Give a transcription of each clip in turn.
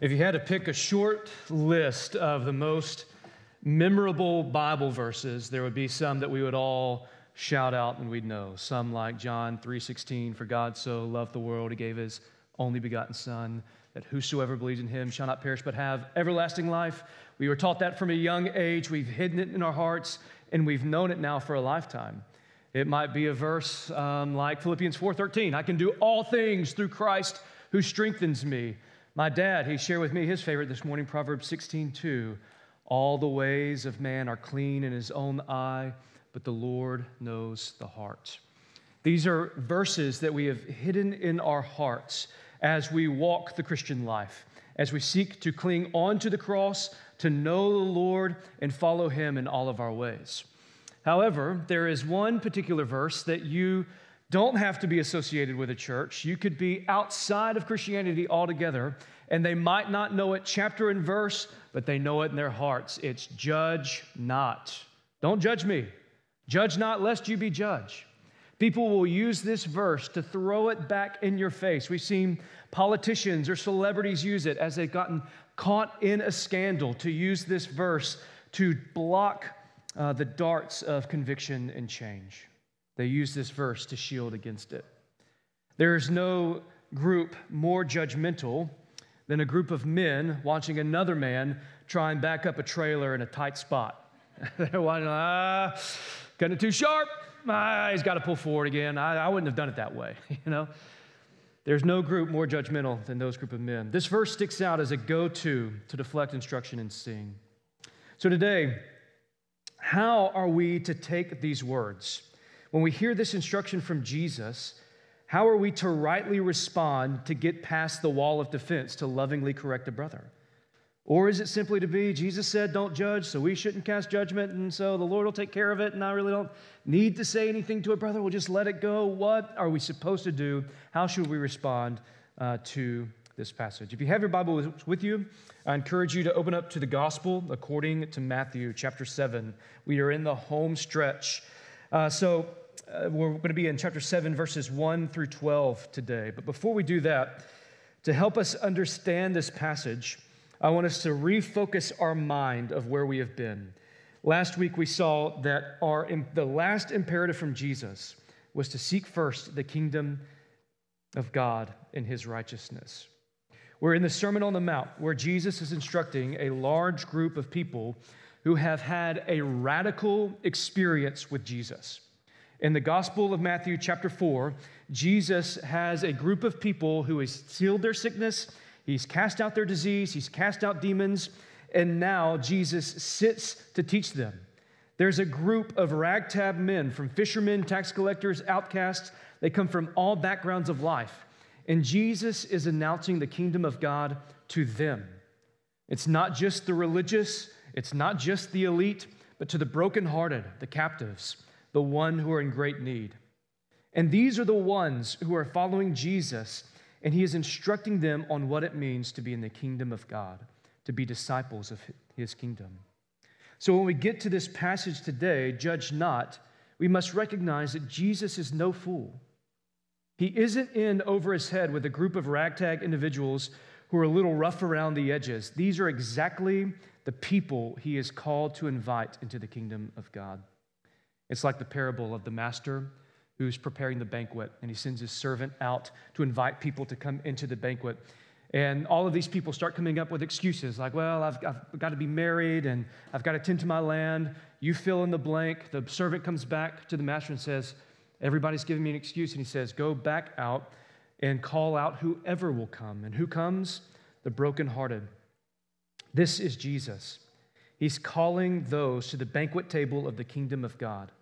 If you had to pick a short list of the most memorable Bible verses, there would be some that we would all shout out and we'd know. Some like John 3:16, for God so loved the world he gave his only begotten son that whosoever believes in him shall not perish but have everlasting life. We were taught that from a young age. We've hidden it in our hearts and we've known it now for a lifetime. It might be a verse um, like Philippians 4:13, I can do all things through Christ who strengthens me. My dad, he shared with me his favorite this morning, Proverbs 16 2. All the ways of man are clean in his own eye, but the Lord knows the heart. These are verses that we have hidden in our hearts as we walk the Christian life, as we seek to cling onto the cross, to know the Lord, and follow him in all of our ways. However, there is one particular verse that you don't have to be associated with a church. You could be outside of Christianity altogether, and they might not know it chapter and verse, but they know it in their hearts. It's judge not. Don't judge me. Judge not, lest you be judged. People will use this verse to throw it back in your face. We've seen politicians or celebrities use it as they've gotten caught in a scandal to use this verse to block uh, the darts of conviction and change. They use this verse to shield against it. There is no group more judgmental than a group of men watching another man try and back up a trailer in a tight spot. They're watching, ah, cutting it too sharp. Ah, he's got to pull forward again. I, I wouldn't have done it that way, you know? There's no group more judgmental than those group of men. This verse sticks out as a go to deflect instruction and sing. So today, how are we to take these words? When we hear this instruction from Jesus, how are we to rightly respond to get past the wall of defense to lovingly correct a brother? Or is it simply to be, Jesus said, don't judge, so we shouldn't cast judgment, and so the Lord will take care of it, and I really don't need to say anything to a brother, we'll just let it go? What are we supposed to do? How should we respond uh, to this passage? If you have your Bible with you, I encourage you to open up to the Gospel according to Matthew chapter 7. We are in the home stretch. Uh, so uh, we're going to be in chapter 7, verses 1 through 12 today. But before we do that, to help us understand this passage, I want us to refocus our mind of where we have been. Last week we saw that our, the last imperative from Jesus was to seek first the kingdom of God and his righteousness. We're in the Sermon on the Mount where Jesus is instructing a large group of people who have had a radical experience with Jesus. In the Gospel of Matthew, chapter 4, Jesus has a group of people who has healed their sickness, he's cast out their disease, he's cast out demons, and now Jesus sits to teach them. There's a group of ragtag men from fishermen, tax collectors, outcasts. They come from all backgrounds of life. And Jesus is announcing the kingdom of God to them. It's not just the religious, it's not just the elite, but to the brokenhearted, the captives, the one who are in great need. And these are the ones who are following Jesus, and he is instructing them on what it means to be in the kingdom of God, to be disciples of his kingdom. So when we get to this passage today, judge not, we must recognize that Jesus is no fool. He isn't in over his head with a group of ragtag individuals who are a little rough around the edges. These are exactly the people he is called to invite into the kingdom of God. It's like the parable of the master who's preparing the banquet and he sends his servant out to invite people to come into the banquet. And all of these people start coming up with excuses like, well, I've, I've, got to be married and I've got to tend to my land. You fill in the blank. The servant comes back to the master and says, Everybody's giving me an excuse. And he says, Go back out and call out whoever will come. And who comes? The brokenhearted. This is Jesus. He's calling those to the banquet table of the kingdom of God.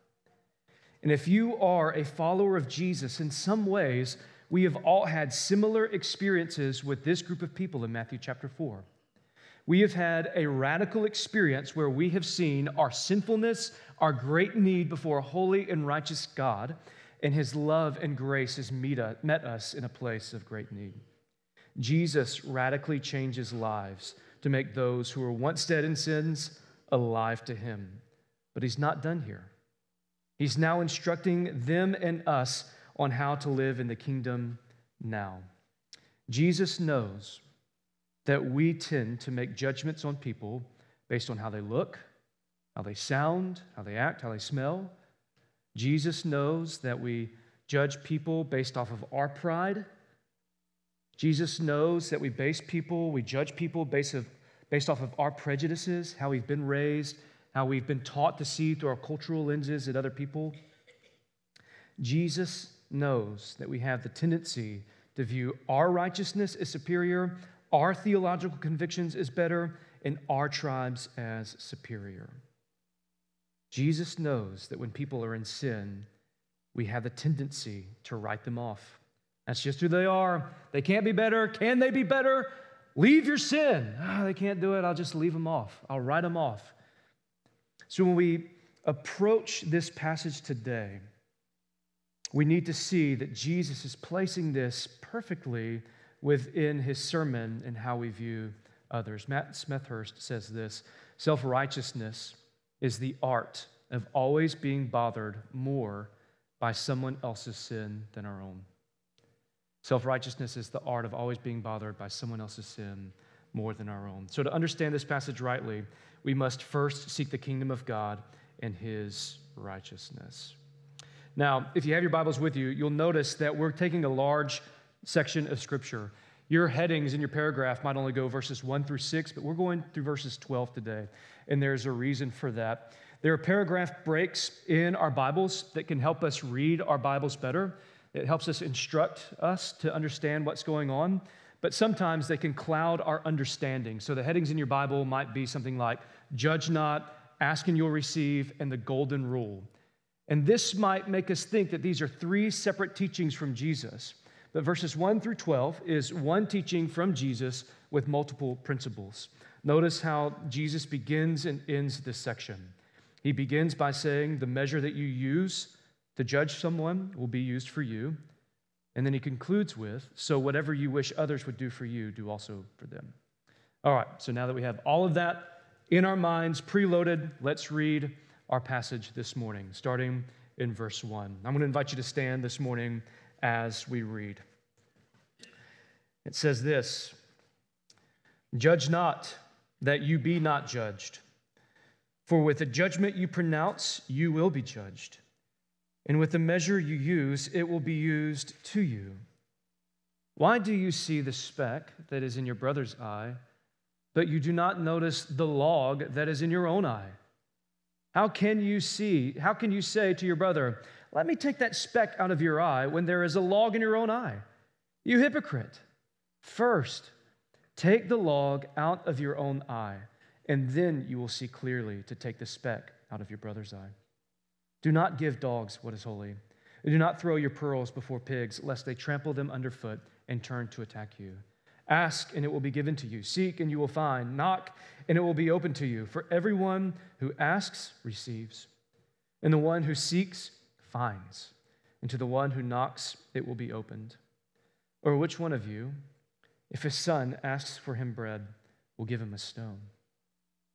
And if you are a follower of Jesus, in some ways, we have all had similar experiences with this group of people in Matthew chapter 4 we have had a radical experience where we have seen our sinfulness, our great need before a holy and righteous God, and his love and grace has met us in a place of great need. Jesus radically changes lives to make those who were once dead in sins alive to him. But he's not done here. He's now instructing them and us on how to live in the kingdom now. Jesus knows that we tend to make judgments on people based on how they look, how they sound, how they act, how they smell. Jesus knows that we judge people based off of our pride. Jesus knows that we base people, we judge people based, of, based off of our prejudices, how we've been raised, how we've been taught to see through our cultural lenses at other people. Jesus knows that we have the tendency to view our righteousness as superior, our theological convictions as better, and our tribes as superior. Jesus knows that when people are in sin, we have the tendency to write them off. That's just who they are. They can't be better. Can they be better? Leave your sin. Oh, they can't do it. I'll just leave them off. I'll write them off. So when we approach this passage today, we need to see that Jesus is placing this perfectly within his sermon and how we view others. Matt Smethurst says this self righteousness is the art of always being bothered more by someone else's sin than our own. Self righteousness is the art of always being bothered by someone else's sin more than our own. So, to understand this passage rightly, we must first seek the kingdom of God and his righteousness. Now, if you have your Bibles with you, you'll notice that we're taking a large section of Scripture. Your headings in your paragraph might only go verses 1 through 6, but we're going through verses 12 today, and there's a reason for that. There are paragraph breaks in our Bibles that can help us read our Bibles better. It helps us instruct us to understand what's going on, but sometimes they can cloud our understanding. So the headings in your Bible might be something like Judge not, ask and you'll receive, and the golden rule. And this might make us think that these are three separate teachings from Jesus. But verses 1 through 12 is one teaching from Jesus with multiple principles. Notice how Jesus begins and ends this section. He begins by saying, The measure that you use to judge someone will be used for you. And then he concludes with, So whatever you wish others would do for you, do also for them. All right, so now that we have all of that in our minds, preloaded, let's read our passage this morning, starting in verse 1. I'm going to invite you to stand this morning as we read. It says this Judge not that you be not judged, for with the judgment you pronounce, you will be judged, and with the measure you use, it will be used to you. Why do you see the speck that is in your brother's eye, but you do not notice the log that is in your own eye? How can you see, how can you say to your brother, Let me take that speck out of your eye when there is a log in your own eye? You hypocrite. First, take the log out of your own eye, and then you will see clearly to take the speck out of your brother's eye. Do not give dogs what is holy. Do not throw your pearls before pigs, lest they trample them underfoot and turn to attack you. Ask, and it will be given to you. Seek, and you will find. Knock, and it will be open to you. For everyone who asks receives, and the one who seeks finds, and to the one who knocks it will be opened. Or which one of you, if his son asks for him bread, will give him a stone?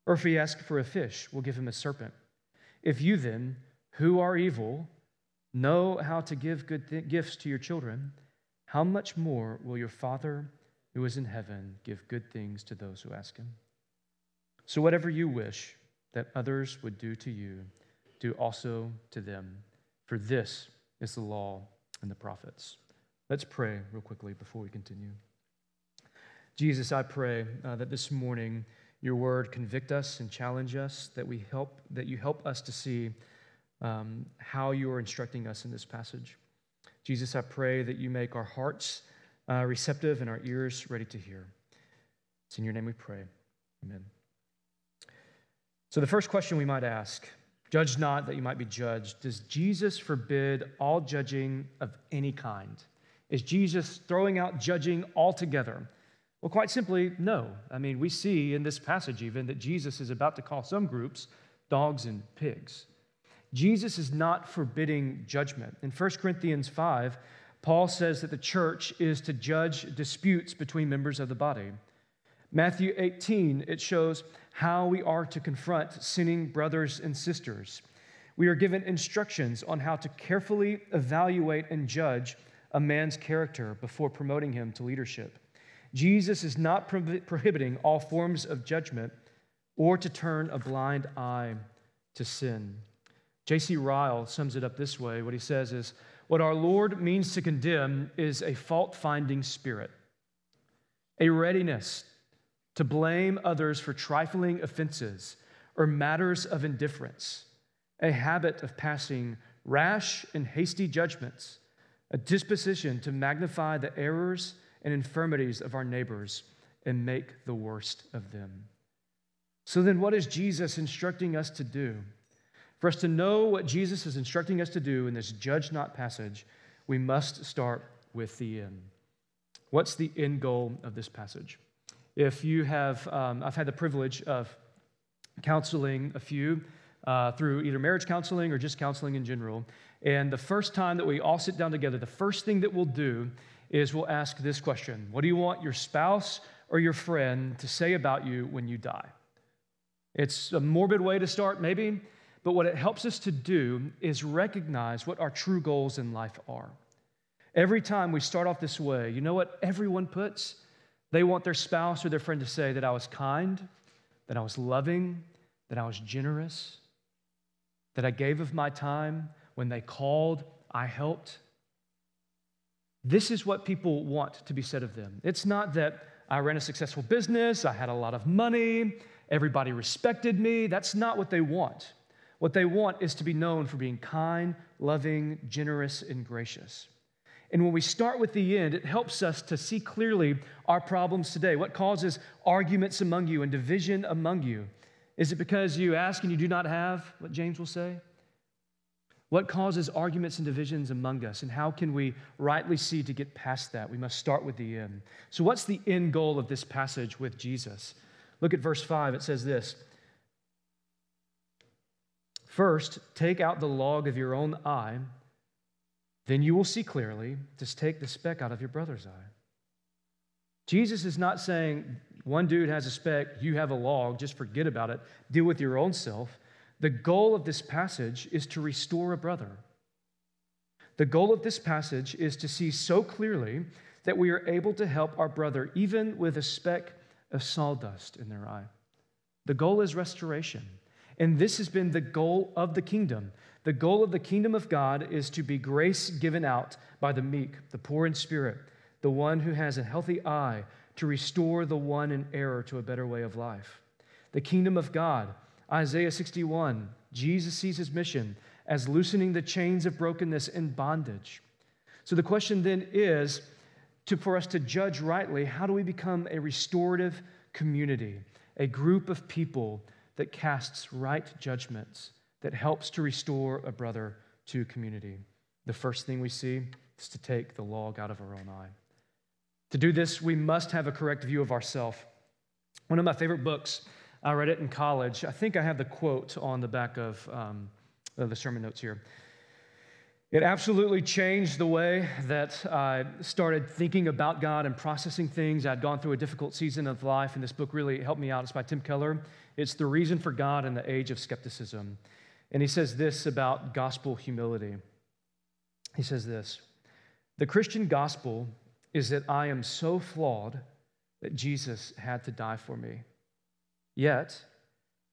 Or if he asks for a fish, will give him a serpent? If you then, who are evil, know how to give good th- gifts to your children, how much more will your Father who is in heaven give good things to those who ask him? So, whatever you wish that others would do to you, do also to them. For this is the law and the prophets. Let's pray real quickly before we continue. Jesus, I pray uh, that this morning your word convict us and challenge us, that we help, that you help us to see um, how you are instructing us in this passage. Jesus, I pray that you make our hearts uh, receptive and our ears ready to hear. It's in your name we pray. Amen. So, the first question we might ask judge not that you might be judged. Does Jesus forbid all judging of any kind? Is Jesus throwing out judging altogether? Well, quite simply, no. I mean, we see in this passage even that Jesus is about to call some groups dogs and pigs. Jesus is not forbidding judgment. In 1 Corinthians 5, Paul says that the church is to judge disputes between members of the body. Matthew 18, it shows how we are to confront sinning brothers and sisters. We are given instructions on how to carefully evaluate and judge a man's character before promoting him to leadership. Jesus is not prohibiting all forms of judgment or to turn a blind eye to sin. J.C. Ryle sums it up this way. What he says is, What our Lord means to condemn is a fault finding spirit, a readiness to blame others for trifling offenses or matters of indifference, a habit of passing rash and hasty judgments, a disposition to magnify the errors and infirmities of our neighbors and make the worst of them. So, then, what is Jesus instructing us to do? For us to know what Jesus is instructing us to do in this judge not passage, we must start with the end. What's the end goal of this passage? If you have, um, I've had the privilege of counseling a few uh, through either marriage counseling or just counseling in general. And the first time that we all sit down together, the first thing that we'll do is we'll ask this question What do you want your spouse or your friend to say about you when you die? It's a morbid way to start, maybe, but what it helps us to do is recognize what our true goals in life are. Every time we start off this way, you know what everyone puts? They want their spouse or their friend to say that I was kind, that I was loving, that I was generous, that I gave of my time. When they called, I helped. This is what people want to be said of them. It's not that I ran a successful business, I had a lot of money, everybody respected me. That's not what they want. What they want is to be known for being kind, loving, generous, and gracious. And when we start with the end, it helps us to see clearly our problems today. What causes arguments among you and division among you? Is it because you ask and you do not have, what James will say? What causes arguments and divisions among us, and how can we rightly see to get past that? We must start with the end. So, what's the end goal of this passage with Jesus? Look at verse 5. It says this First, take out the log of your own eye, then you will see clearly. Just take the speck out of your brother's eye. Jesus is not saying one dude has a speck, you have a log, just forget about it, deal with your own self. The goal of this passage is to restore a brother. The goal of this passage is to see so clearly that we are able to help our brother even with a speck of sawdust in their eye. The goal is restoration. And this has been the goal of the kingdom. The goal of the kingdom of God is to be grace given out by the meek, the poor in spirit, the one who has a healthy eye to restore the one in error to a better way of life. The kingdom of God Isaiah 61, Jesus sees his mission as loosening the chains of brokenness and bondage. So the question then is to, for us to judge rightly, how do we become a restorative community, a group of people that casts right judgments, that helps to restore a brother to community? The first thing we see is to take the log out of our own eye. To do this, we must have a correct view of ourselves. One of my favorite books I read it in college. I think I have the quote on the back of, um, of the sermon notes here. It absolutely changed the way that I started thinking about God and processing things. I'd gone through a difficult season of life, and this book really helped me out. It's by Tim Keller. It's The Reason for God in the Age of Skepticism. And he says this about gospel humility. He says this The Christian gospel is that I am so flawed that Jesus had to die for me. Yet,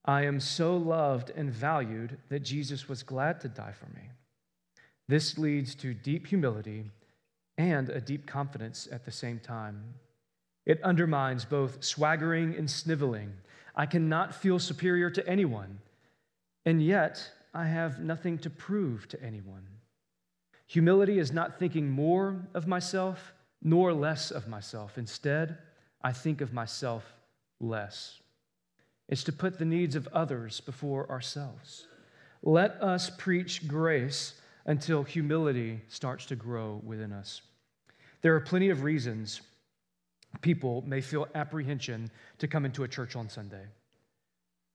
I am so loved and valued that Jesus was glad to die for me. This leads to deep humility and a deep confidence at the same time. It undermines both swaggering and sniveling. I cannot feel superior to anyone, and yet I have nothing to prove to anyone. Humility is not thinking more of myself nor less of myself. Instead, I think of myself less. It's to put the needs of others before ourselves. Let us preach grace until humility starts to grow within us. There are plenty of reasons people may feel apprehension to come into a church on Sunday.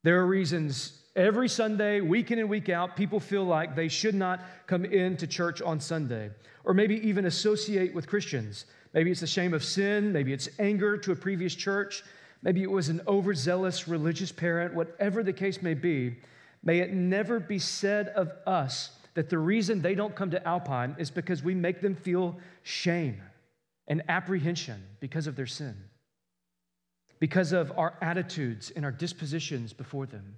There are reasons every Sunday, week in and week out, people feel like they should not come into church on Sunday, or maybe even associate with Christians. Maybe it's the shame of sin, maybe it's anger to a previous church, Maybe it was an overzealous religious parent, whatever the case may be. May it never be said of us that the reason they don't come to Alpine is because we make them feel shame and apprehension because of their sin. because of our attitudes and our dispositions before them.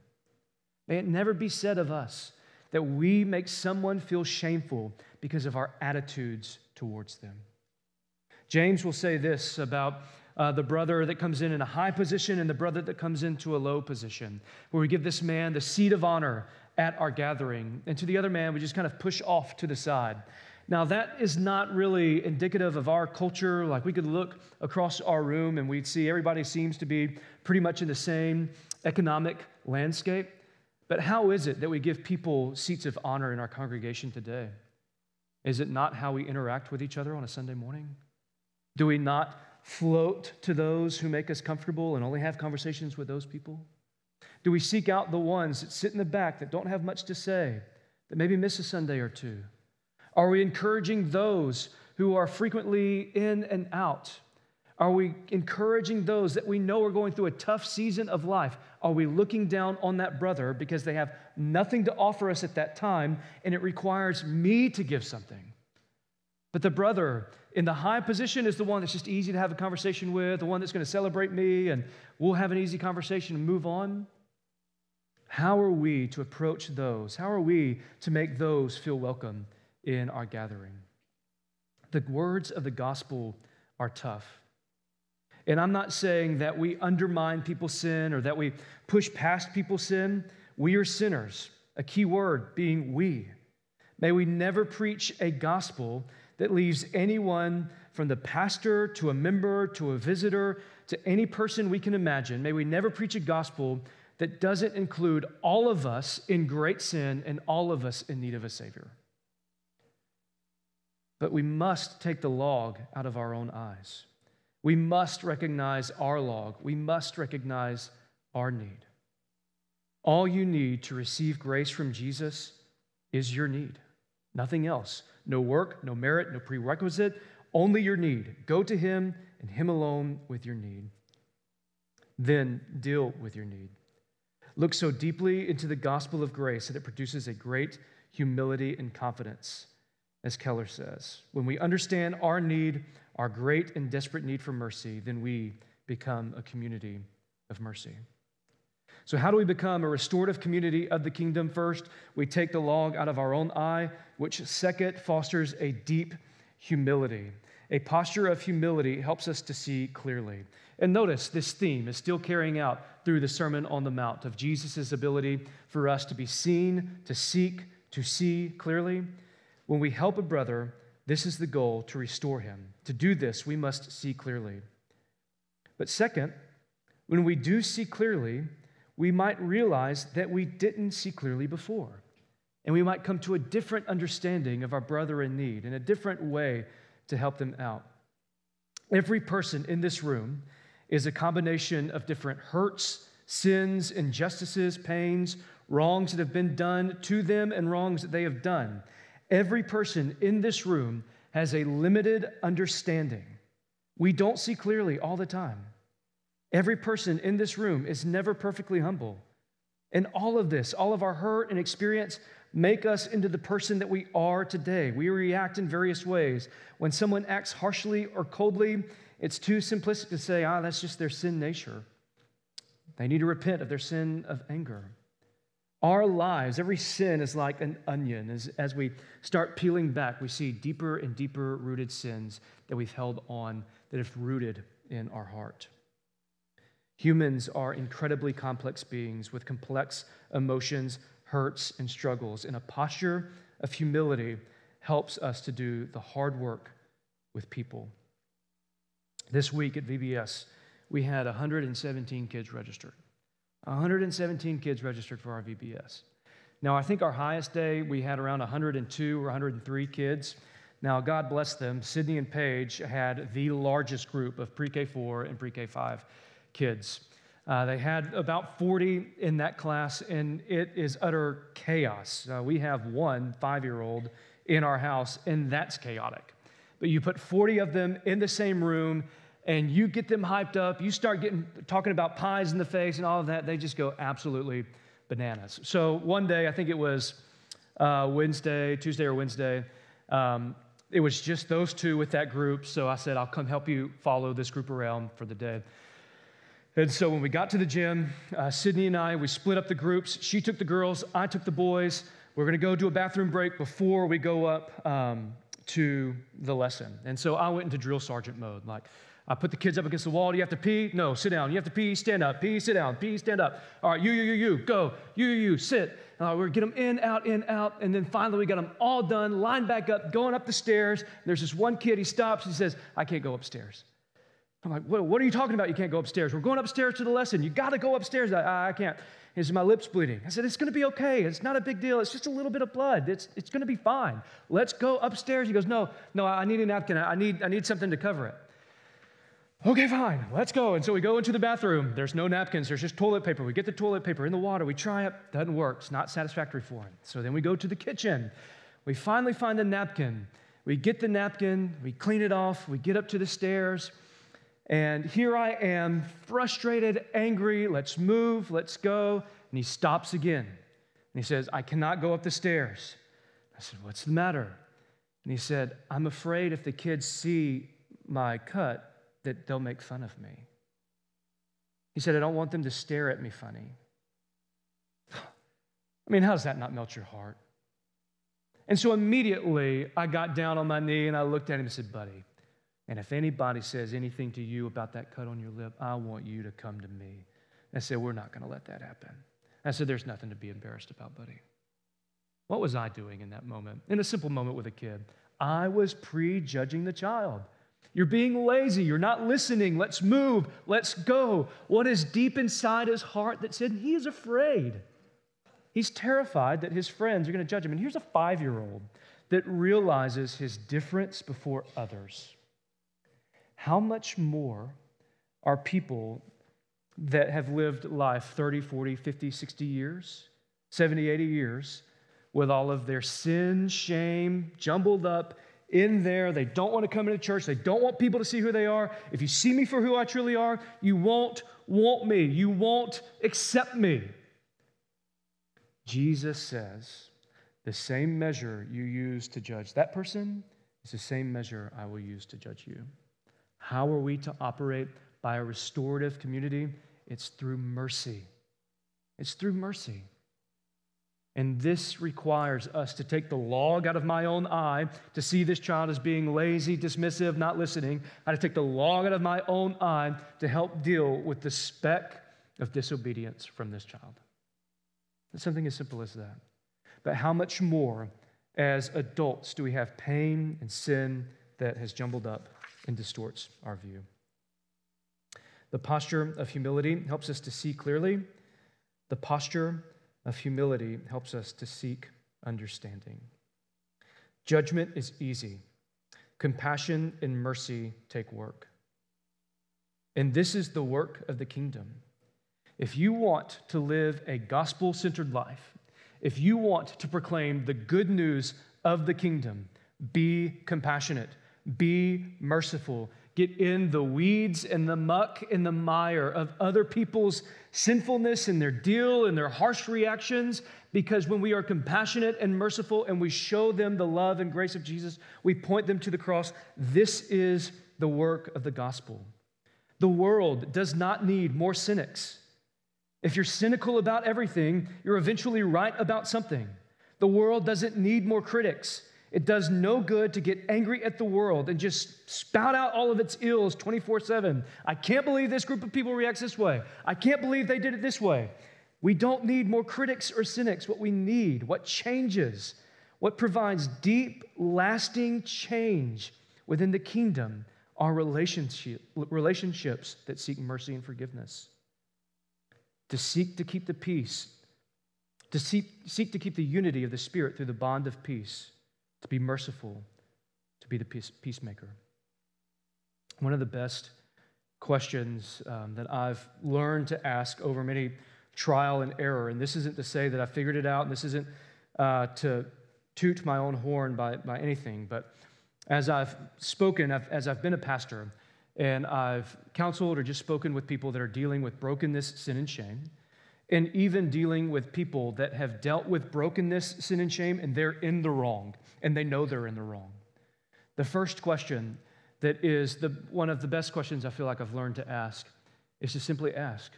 May it never be said of us that we make someone feel shameful because of our attitudes towards them. James will say this about uh, the brother that comes in in a high position and the brother that comes into a low position, where we give this man the seat of honor at our gathering, and to the other man, we just kind of push off to the side. Now, that is not really indicative of our culture. Like, we could look across our room and we'd see everybody seems to be pretty much in the same economic landscape. But how is it that we give people seats of honor in our congregation today? Is it not how we interact with each other on a Sunday morning? Do we not float to those who make us comfortable and only have conversations with those people? Do we seek out the ones that sit in the back that don't have much to say, that maybe miss a Sunday or two? Are we encouraging those who are frequently in and out? Are we encouraging those that we know are going through a tough season of life? Are we looking down on that brother because they have nothing to offer us at that time and it requires me to give something? But the brother in the high position is the one that's just easy to have a conversation with, the one that's going to celebrate me, and we'll have an easy conversation and move on. How are we to approach those? How are we to make those feel welcome in our gathering? The words of the gospel are tough. And I'm not saying that we undermine people's sin or that we push past people's sin. We are sinners, a key word being we. May we never preach a gospel that leaves anyone from the pastor to a member to a visitor to any person we can imagine. May we never preach a gospel that doesn't include all of us in great sin and all of us in need of a Savior. But we must take the log out of our own eyes. We must recognize our log. We must recognize our need. All you need to receive grace from Jesus is your need, nothing else. No work, no merit, no prerequisite, only your need. Go to Him and Him alone with your need. Then deal with your need. Look so deeply into the gospel of grace that it produces a great humility and confidence, as Keller says. When we understand our need, our great and desperate need for mercy, then we become a community of mercy. So, how do we become a restorative community of the kingdom? First, we take the log out of our own eye, which, second, fosters a deep humility. A posture of humility helps us to see clearly. And notice this theme is still carrying out through the Sermon on the Mount of Jesus' ability for us to be seen, to seek, to see clearly. When we help a brother, this is the goal to restore him. To do this, we must see clearly. But second, when we do see clearly, we might realize that we didn't see clearly before. And we might come to a different understanding of our brother in need and a different way to help them out. Every person in this room is a combination of different hurts, sins, injustices, pains, wrongs that have been done to them, and wrongs that they have done. Every person in this room has a limited understanding. We don't see clearly all the time. Every person in this room is never perfectly humble. And all of this, all of our hurt and experience, make us into the person that we are today. We react in various ways. When someone acts harshly or coldly, it's too simplistic to say, ah, that's just their sin nature. They need to repent of their sin of anger. Our lives, every sin is like an onion. As, as we start peeling back, we see deeper and deeper rooted sins that we've held on that have rooted in our heart. Humans are incredibly complex beings with complex emotions, hurts, and struggles, and a posture of humility helps us to do the hard work with people. This week at VBS, we had 117 kids registered. 117 kids registered for our VBS. Now, I think our highest day, we had around 102 or 103 kids. Now, God bless them. Sydney and Paige had the largest group of pre K 4 and pre K 5 kids. Uh, they had about 40 in that class, and it is utter chaos. Uh, we have one five year old in our house, and that's chaotic. But you put 40 of them in the same room, and you get them hyped up. You start getting talking about pies in the face and all of that. They just go absolutely bananas. So one day, I think it was uh, Wednesday, Tuesday or Wednesday, um, it was just those two with that group. So I said, I'll come help you follow this group around for the day. And so when we got to the gym, uh, Sydney and I, we split up the groups. She took the girls, I took the boys. We're going to go do a bathroom break before we go up um, to the lesson. And so I went into drill sergeant mode. Like, I put the kids up against the wall. Do you have to pee? No, sit down. You have to pee, stand up. Pee, sit down. Pee, stand up. All right, you, you, you, you, go. You, you, you, sit. Uh, we're get them in, out, in, out. And then finally we got them all done, lined back up, going up the stairs. And There's this one kid, he stops, he says, I can't go upstairs. I'm like, what, what are you talking about? You can't go upstairs. We're going upstairs to the lesson. You got to go upstairs. I, I can't. He said, my lip's bleeding. I said, it's going to be okay. It's not a big deal. It's just a little bit of blood. It's, it's going to be fine. Let's go upstairs. He goes, no, no, I need a napkin. I need, I need something to cover it. Okay, fine. Let's go. And so we go into the bathroom. There's no napkins. There's just toilet paper. We get the toilet paper in the water. We try it. Doesn't work. It's not satisfactory for him. So then we go to the kitchen. We finally find the napkin. We get the napkin. We clean it off. We get up to the stairs. And here I am, frustrated, angry. Let's move, let's go. And he stops again. And he says, I cannot go up the stairs. I said, What's the matter? And he said, I'm afraid if the kids see my cut, that they'll make fun of me. He said, I don't want them to stare at me funny. I mean, how does that not melt your heart? And so immediately I got down on my knee and I looked at him and said, Buddy, and if anybody says anything to you about that cut on your lip, I want you to come to me. I said, We're not going to let that happen. I said, There's nothing to be embarrassed about, buddy. What was I doing in that moment? In a simple moment with a kid, I was prejudging the child. You're being lazy. You're not listening. Let's move. Let's go. What is deep inside his heart that said he is afraid? He's terrified that his friends are going to judge him. And here's a five year old that realizes his difference before others how much more are people that have lived life 30, 40, 50, 60 years, 70, 80 years, with all of their sin, shame jumbled up in there. They don't want to come into church. They don't want people to see who they are. If you see me for who I truly are, you won't want me. You won't accept me. Jesus says, the same measure you use to judge that person is the same measure I will use to judge you. How are we to operate by a restorative community? It's through mercy. It's through mercy. And this requires us to take the log out of my own eye to see this child as being lazy, dismissive, not listening. I to take the log out of my own eye to help deal with the speck of disobedience from this child. It's something as simple as that. But how much more as adults do we have pain and sin that has jumbled up and distorts our view. The posture of humility helps us to see clearly. The posture of humility helps us to seek understanding. Judgment is easy, compassion and mercy take work. And this is the work of the kingdom. If you want to live a gospel centered life, if you want to proclaim the good news of the kingdom, be compassionate be merciful. Get in the weeds and the muck and the mire of other people's sinfulness and their deal and their harsh reactions. Because when we are compassionate and merciful and we show them the love and grace of Jesus, we point them to the cross. This is the work of the gospel. The world does not need more cynics. If you're cynical about everything, you're eventually right about something. The world doesn't need more critics. It does no good to get angry at the world and just spout out all of its ills 24 7. I can't believe this group of people reacts this way. I can't believe they did it this way. We don't need more critics or cynics. What we need, what changes, what provides deep, lasting change within the kingdom are relationship, relationships that seek mercy and forgiveness. To seek to keep the peace, to seek, seek to keep the unity of the Spirit through the bond of peace to be merciful, to be the peace, peacemaker. One of the best questions um, that I've learned to ask over many trial and error, and this isn't to say that I figured it out, and this isn't uh, to toot my own horn by, by anything, but as I've spoken, I've, as I've been a pastor, and I've counseled or just spoken with people that are dealing with brokenness, sin, and shame, and even dealing with people that have dealt with brokenness, sin, and shame, and they're in the wrong, and they know they're in the wrong. The first question that is the, one of the best questions I feel like I've learned to ask is to simply ask,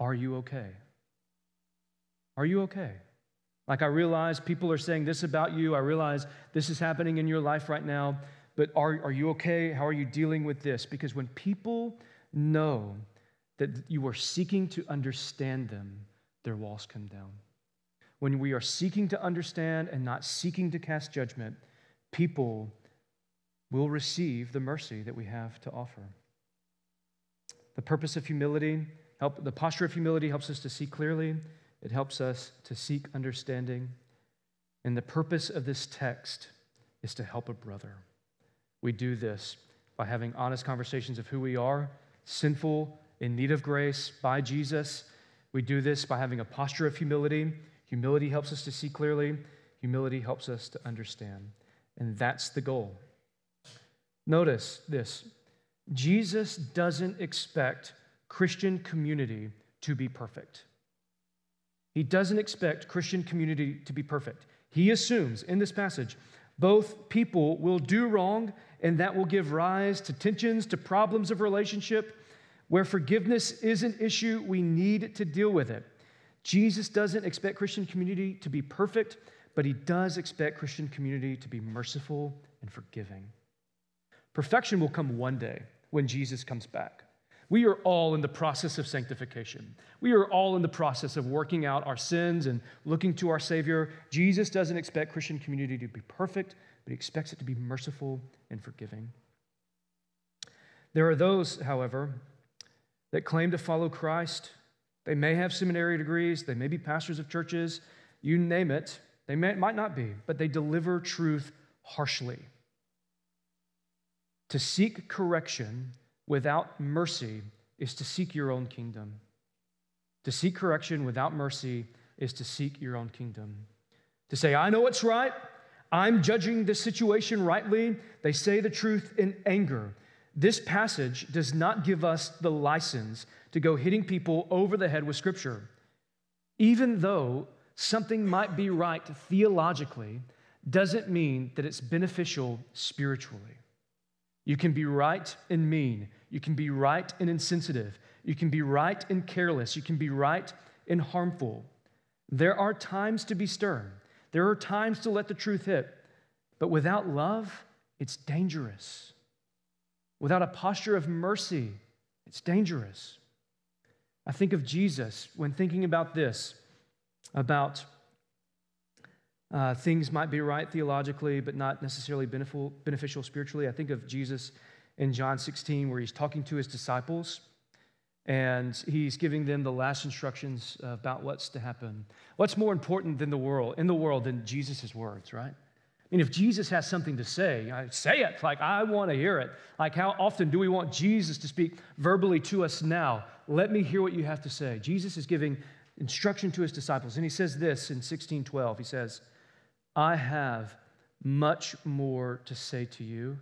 Are you okay? Are you okay? Like, I realize people are saying this about you. I realize this is happening in your life right now, but are, are you okay? How are you dealing with this? Because when people know that you are seeking to understand them, their walls come down. When we are seeking to understand and not seeking to cast judgment, people will receive the mercy that we have to offer. The purpose of humility, help, the posture of humility helps us to see clearly. It helps us to seek understanding. And the purpose of this text is to help a brother. We do this by having honest conversations of who we are, sinful, in need of grace by Jesus. We do this by having a posture of humility. Humility helps us to see clearly, humility helps us to understand. And that's the goal. Notice this Jesus doesn't expect Christian community to be perfect. He doesn't expect Christian community to be perfect. He assumes in this passage both people will do wrong, and that will give rise to tensions, to problems of relationship. Where forgiveness is an issue, we need to deal with it. Jesus doesn't expect Christian community to be perfect, but he does expect Christian community to be merciful and forgiving. Perfection will come one day when Jesus comes back. We are all in the process of sanctification. We are all in the process of working out our sins and looking to our Savior. Jesus doesn't expect Christian community to be perfect, but he expects it to be merciful and forgiving. There are those, however, that claim to follow Christ. They may have seminary degrees, they may be pastors of churches, you name it. They may, might not be, but they deliver truth harshly. To seek correction without mercy is to seek your own kingdom. To seek correction without mercy is to seek your own kingdom. To say, I know what's right, I'm judging the situation rightly, they say the truth in anger. This passage does not give us the license to go hitting people over the head with Scripture. Even though something might be right theologically, doesn't mean that it's beneficial spiritually. You can be right and mean. You can be right and insensitive. You can be right and careless. You can be right and harmful. There are times to be stern. There are times to let the truth hit. But without love, it's dangerous. Without a posture of mercy, it's dangerous. I think of Jesus when thinking about this, about uh, things might be right theologically, but not necessarily beneficial, beneficial spiritually. I think of Jesus in John 16, where he's talking to his disciples and he's giving them the last instructions about what's to happen. What's more important than the world, in the world, than Jesus' words, right? Mean, if Jesus has something to say, say it. Like, I want to hear it. Like, how often do we want Jesus to speak verbally to us now? Let me hear what you have to say. Jesus is giving instruction to his disciples, and he says this in 1612. He says, I have much more to say to you,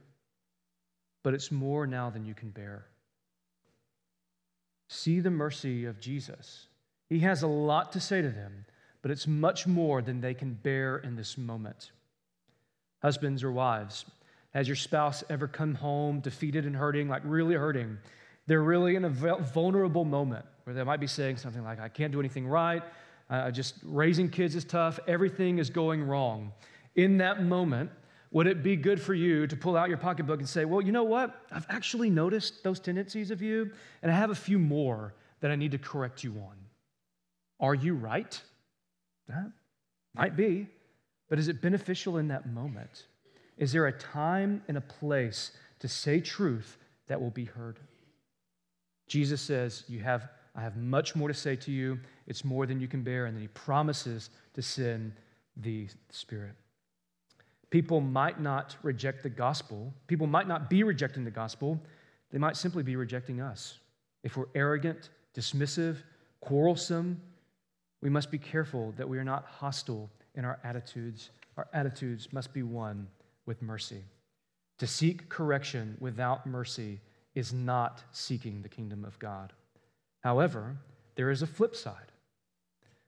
but it's more now than you can bear. See the mercy of Jesus. He has a lot to say to them, but it's much more than they can bear in this moment. Husbands or wives, has your spouse ever come home defeated and hurting, like really hurting? They're really in a vulnerable moment where they might be saying something like, I can't do anything right. Uh, just raising kids is tough. Everything is going wrong. In that moment, would it be good for you to pull out your pocketbook and say, Well, you know what? I've actually noticed those tendencies of you, and I have a few more that I need to correct you on. Are you right? That might be. But is it beneficial in that moment? Is there a time and a place to say truth that will be heard? Jesus says, You have I have much more to say to you. It's more than you can bear. And then he promises to send the Spirit. People might not reject the gospel. People might not be rejecting the gospel. They might simply be rejecting us. If we're arrogant, dismissive, quarrelsome, we must be careful that we are not hostile in our attitudes. Our attitudes must be one with mercy. To seek correction without mercy is not seeking the kingdom of God. However, there is a flip side.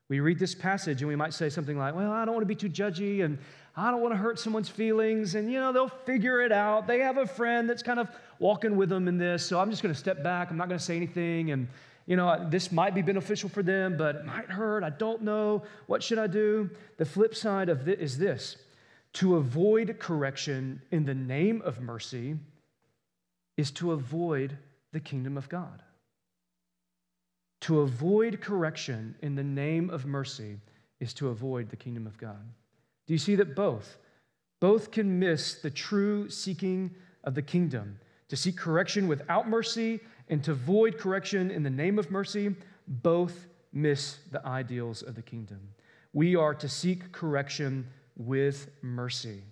We read this passage and we might say something like, Well, I don't want to be too judgy and I don't want to hurt someone's feelings. And, you know, they'll figure it out. They have a friend that's kind of walking with them in this. So I'm just going to step back. I'm not going to say anything. And, you know, this might be beneficial for them, but it might hurt. I don't know. What should I do? The flip side of this is this to avoid correction in the name of mercy is to avoid the kingdom of God. To avoid correction in the name of mercy is to avoid the kingdom of God. Do you see that both? Both can miss the true seeking of the kingdom. To seek correction without mercy and to avoid correction in the name of mercy, both miss the ideals of the kingdom. We are to seek correction with mercy.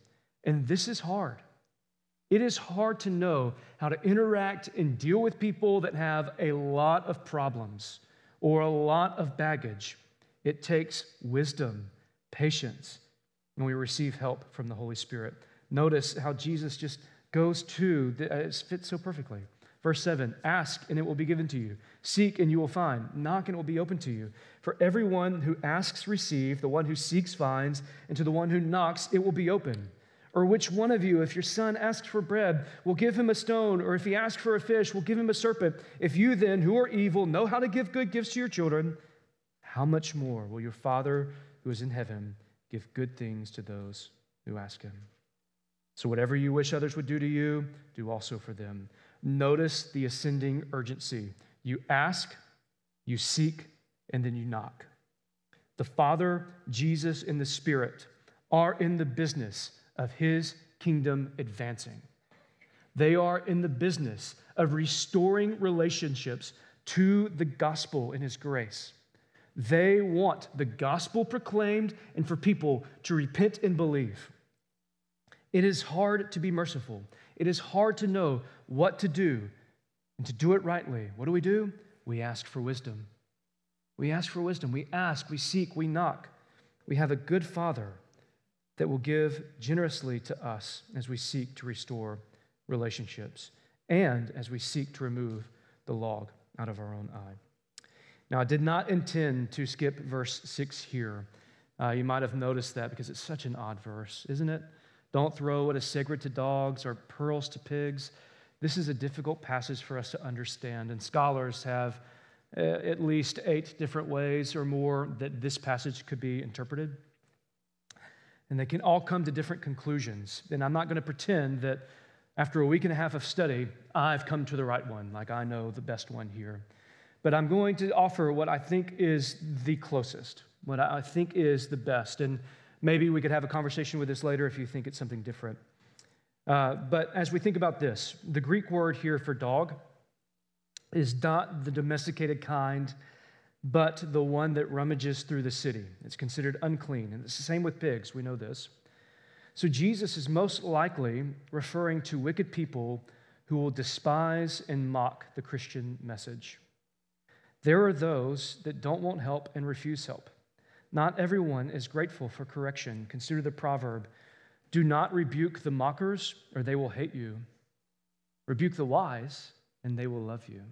And this is hard. It is hard to know how to interact and deal with people that have a lot of problems or a lot of baggage. It takes wisdom, patience, and we receive help from the Holy Spirit. Notice how Jesus just goes to, uh, it fits so perfectly. Verse 7 Ask, and it will be given to you. Seek, and you will find. Knock, and it will be open to you. For everyone who asks, receive. The one who seeks, finds. And to the one who knocks, it will be open. Or which one of you, if your son asks for bread, will give him a stone? Or if he asks for a fish, will give him a serpent? If you then, who are evil, know how to give good gifts to your children, how much more will your Father who is in heaven give good things to those who ask him? So, whatever you wish others would do to you, do also for them. Notice the ascending urgency. You ask, you seek, and then you knock. The Father, Jesus, and the Spirit are in the business of His kingdom advancing. They are in the business of restoring relationships to the gospel and His grace. They want the gospel proclaimed and for people to repent and believe. It is hard to be merciful. It is hard to know what to do and to do it rightly. What do we do? We ask for wisdom. We ask for wisdom. We ask, we seek, we knock. We have a good Father that will give generously to us as we seek to restore relationships and as we seek to remove the log out of our own eye. Now, I did not intend to skip verse 6 here. Uh, you might have noticed that because it's such an odd verse, isn't it? Don't throw what is sacred to dogs or pearls to pigs. This is a difficult passage for us to understand, and scholars have uh, at least eight different ways or more that this passage could be interpreted. And they can all come to different conclusions. And I'm not going to pretend that after a week and a half of study, I've come to the right one, like I know the best one here. But I'm going to offer what I think is the closest, what I think is the best. And Maybe we could have a conversation with this later if you think it's something different. Uh, but as we think about this, the Greek word here for dog is not the domesticated kind, but the one that rummages through the city. It's considered unclean. And it's the same with pigs. We know this. So Jesus is most likely referring to wicked people who will despise and mock the Christian message. There are those that don't want help and refuse help. Not everyone is grateful for correction. Consider the proverb Do not rebuke the mockers, or they will hate you. Rebuke the wise, and they will love you.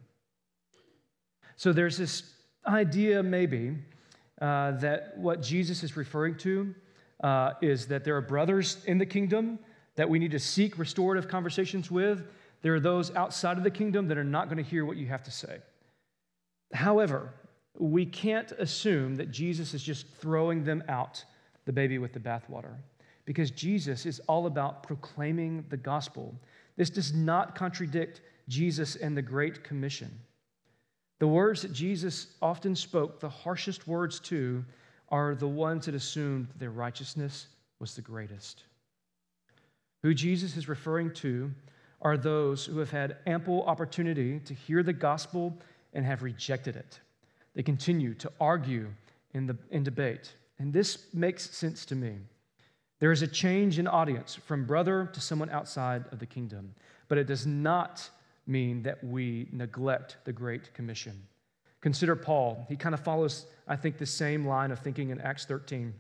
So there's this idea, maybe, uh, that what Jesus is referring to uh, is that there are brothers in the kingdom that we need to seek restorative conversations with. There are those outside of the kingdom that are not going to hear what you have to say. However, we can't assume that Jesus is just throwing them out, the baby with the bathwater, because Jesus is all about proclaiming the gospel. This does not contradict Jesus and the Great Commission. The words that Jesus often spoke, the harshest words to, are the ones that assumed their righteousness was the greatest. Who Jesus is referring to are those who have had ample opportunity to hear the gospel and have rejected it. They continue to argue in, the, in debate. And this makes sense to me. There is a change in audience from brother to someone outside of the kingdom, but it does not mean that we neglect the Great Commission. Consider Paul. He kind of follows, I think, the same line of thinking in Acts 13.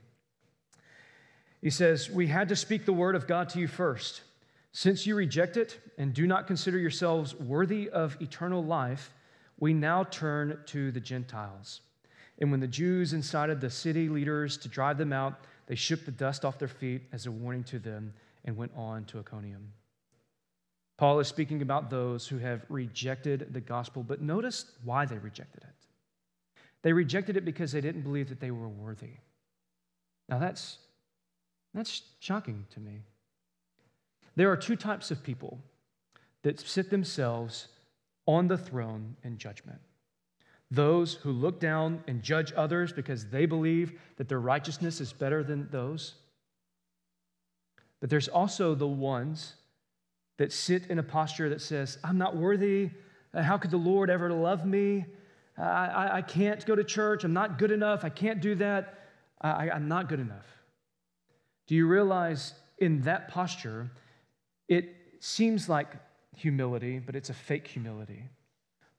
He says, We had to speak the word of God to you first. Since you reject it and do not consider yourselves worthy of eternal life, we now turn to the Gentiles. And when the Jews incited the city leaders to drive them out, they shook the dust off their feet as a warning to them and went on to Iconium. Paul is speaking about those who have rejected the gospel, but notice why they rejected it. They rejected it because they didn't believe that they were worthy. Now that's, that's shocking to me. There are two types of people that sit themselves on the throne in judgment those who look down and judge others because they believe that their righteousness is better than those. But there's also the ones that sit in a posture that says, I'm not worthy. How could the Lord ever love me? I, I, I can't go to church. I'm not good enough. I can't do that. I, I'm not good enough. Do you realize in that posture, it seems like humility, but it's a fake humility.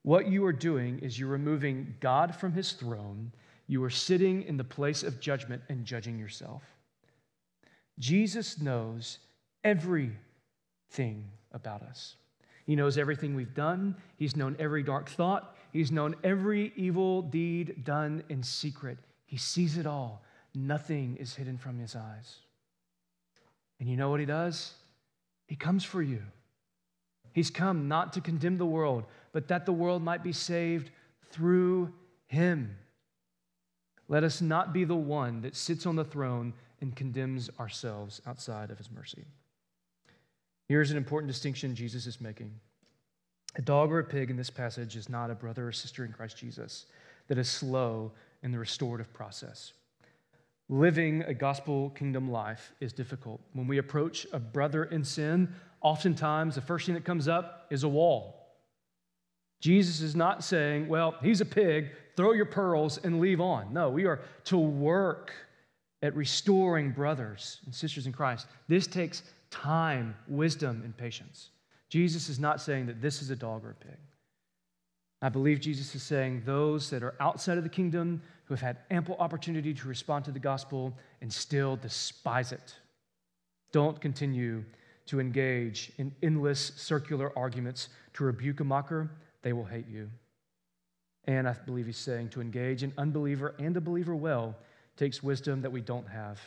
What you are doing is you're removing God from his throne. You are sitting in the place of judgment and judging yourself. Jesus knows everything about us. He knows everything we've done. He's known every dark thought. He's known every evil deed done in secret. He sees it all. Nothing is hidden from his eyes. And you know what he does? He comes for you. He's come not to condemn the world, but that the world might be saved through him. Let us not be the one that sits on the throne and condemns ourselves outside of his mercy. Here's an important distinction Jesus is making. A dog or a pig in this passage is not a brother or sister in Christ Jesus that is slow in the restorative process. Living a gospel kingdom life is difficult. When we approach a brother in sin, oftentimes the first thing that comes up is a wall. Jesus is not saying, well, he's a pig, throw your pearls and leave on. No, we are to work at restoring brothers and sisters in Christ. This takes time, wisdom, and patience. Jesus is not saying that this is a dog or a pig. I believe Jesus is saying those that are outside of the kingdom who have had ample opportunity to respond to the gospel and still despise it. Don't continue to engage in endless circular arguments to rebuke a mocker, they will hate you. And I believe he's saying to engage an unbeliever and a believer well takes wisdom that we don't have,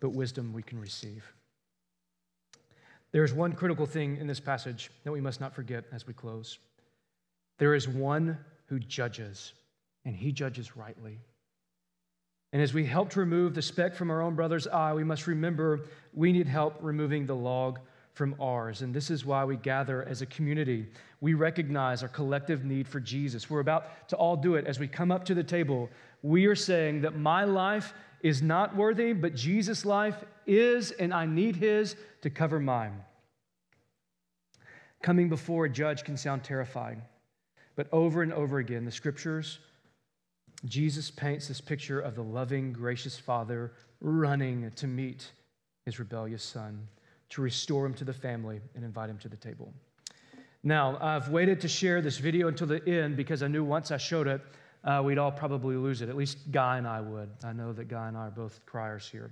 but wisdom we can receive. There's one critical thing in this passage that we must not forget as we close. There is one who judges and he judges rightly. And as we help to remove the speck from our own brother's eye, we must remember we need help removing the log from ours. And this is why we gather as a community. We recognize our collective need for Jesus. We're about to all do it. As we come up to the table, we are saying that my life is not worthy, but Jesus' life is, and I need his to cover mine. Coming before a judge can sound terrifying, but over and over again, the scriptures Jesus paints this picture of the loving, gracious Father running to meet his rebellious son, to restore him to the family and invite him to the table. Now, I've waited to share this video until the end because I knew once I showed it, uh, we'd all probably lose it. At least Guy and I would. I know that Guy and I are both criers here.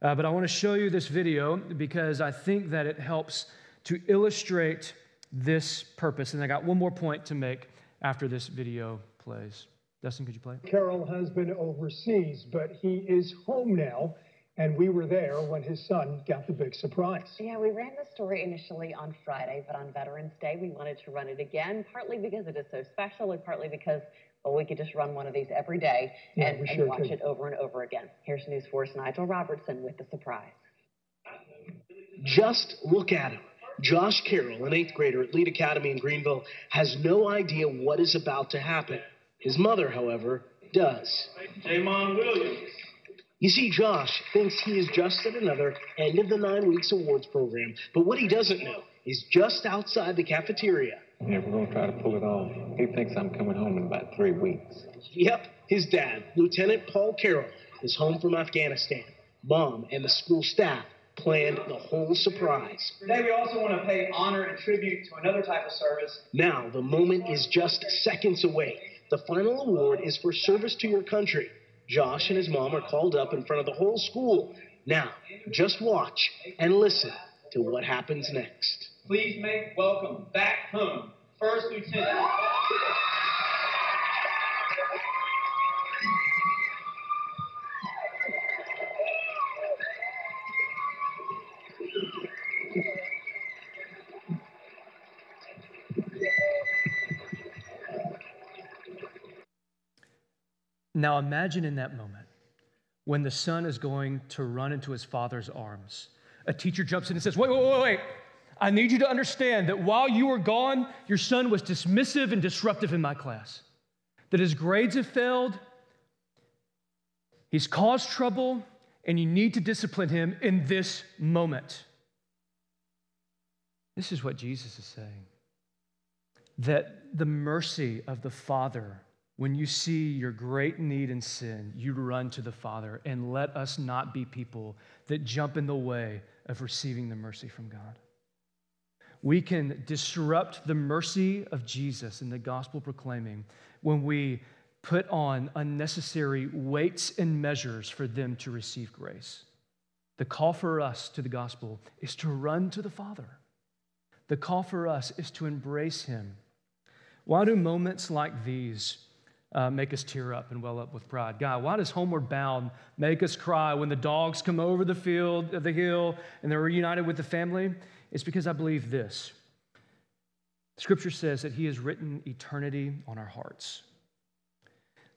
Uh, but I want to show you this video because I think that it helps to illustrate this purpose. And I got one more point to make after this video plays. Dustin, could you play? Carroll has been overseas, but he is home now. And we were there when his son got the big surprise. Yeah, we ran the story initially on Friday, but on Veterans Day, we wanted to run it again, partly because it is so special and partly because well, we could just run one of these every day Yeah, and, we and watch could. it over and over again. Here's News Force Nigel Robertson with the surprise. Just look at him. Josh Carroll, an eighth grader at Lead Academy in Greenville, has no idea what is about to happen. His mother, however, does. Jamon Williams. You see, Josh thinks he is just at another end of the nine weeks awards program, but what he doesn't know is just outside the cafeteria. Yeah, we're gonna try to pull it off. He thinks I'm coming home in about three weeks. Yep, his dad, Lieutenant Paul Carroll, is home from Afghanistan. Mom and the school staff planned the whole surprise. Today we also want to pay honor and tribute to another type of service. Now, the moment is just seconds away. The final award is for service to your country. Josh and his mom are called up in front of the whole school. Now, just watch and listen to what happens next. Please make welcome back home, First Lieutenant. Now imagine in that moment when the son is going to run into his father's arms. A teacher jumps in and says, Wait, wait, wait, wait. I need you to understand that while you were gone, your son was dismissive and disruptive in my class. That his grades have failed, he's caused trouble, and you need to discipline him in this moment. This is what Jesus is saying that the mercy of the Father, when you see your great need and sin, you run to the Father, and let us not be people that jump in the way of receiving the mercy from God. We can disrupt the mercy of Jesus in the gospel proclaiming when we put on unnecessary weights and measures for them to receive grace. The call for us to the gospel is to run to the Father. The call for us is to embrace Him why do moments like these uh, make us tear up and well up with pride? God, why does Homeward Bound make us cry when the dogs come over the field, of the hill, and they're reunited with the family? It's because I believe this. Scripture says that He has written eternity on our hearts.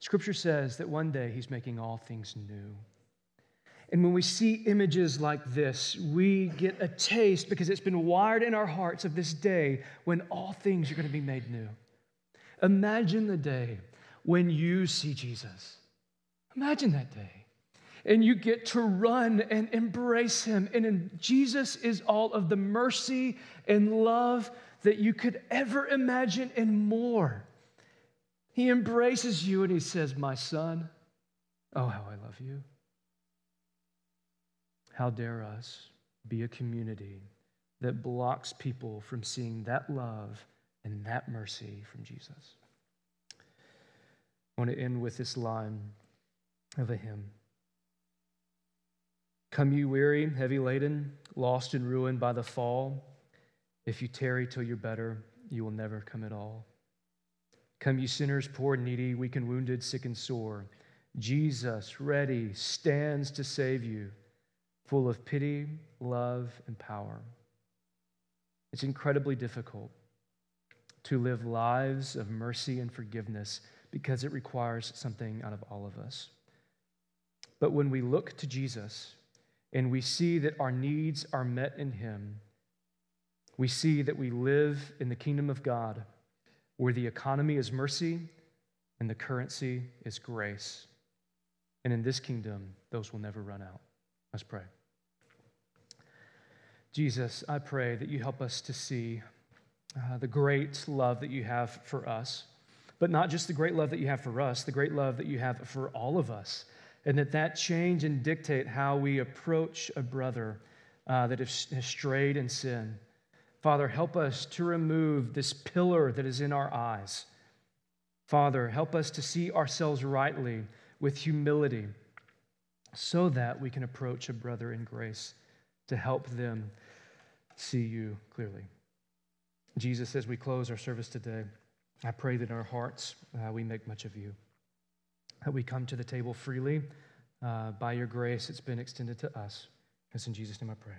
Scripture says that one day He's making all things new. And when we see images like this, we get a taste because it's been wired in our hearts of this day when all things are going to be made new. Imagine the day when you see Jesus. Imagine that day. And you get to run and embrace him. And Jesus is all of the mercy and love that you could ever imagine and more. He embraces you and he says, My son, oh, how I love you. How dare us be a community that blocks people from seeing that love and that mercy from Jesus. I want to end with this line of a hymn Come, you weary, heavy laden, lost and ruined by the fall. If you tarry till you're better, you will never come at all. Come, you sinners, poor and needy, weak and wounded, sick and sore. Jesus, ready, stands to save you, full of pity, love, and power. It's incredibly difficult to live lives of mercy and forgiveness because it requires something out of all of us. But when we look to Jesus and we see that our needs are met in Him, we see that we live in the kingdom of God where the economy is mercy and the currency is grace. And in this kingdom, those will never run out. Let's pray. Jesus, I pray that you help us to see uh, the great love that you have for us, but not just the great love that you have for us, the great love that you have for all of us, and that that change and dictate how we approach a brother uh, that has, strayed in sin. Father, help us to remove this pillar that is in our eyes. Father, help us to see ourselves rightly with humility so that we can approach a brother in grace to help them see you clearly. Jesus, as we close our service today, I pray that in our hearts uh, we make much of you, that we come to the table freely uh, by your grace it's been extended to us. It's in Jesus' name I pray.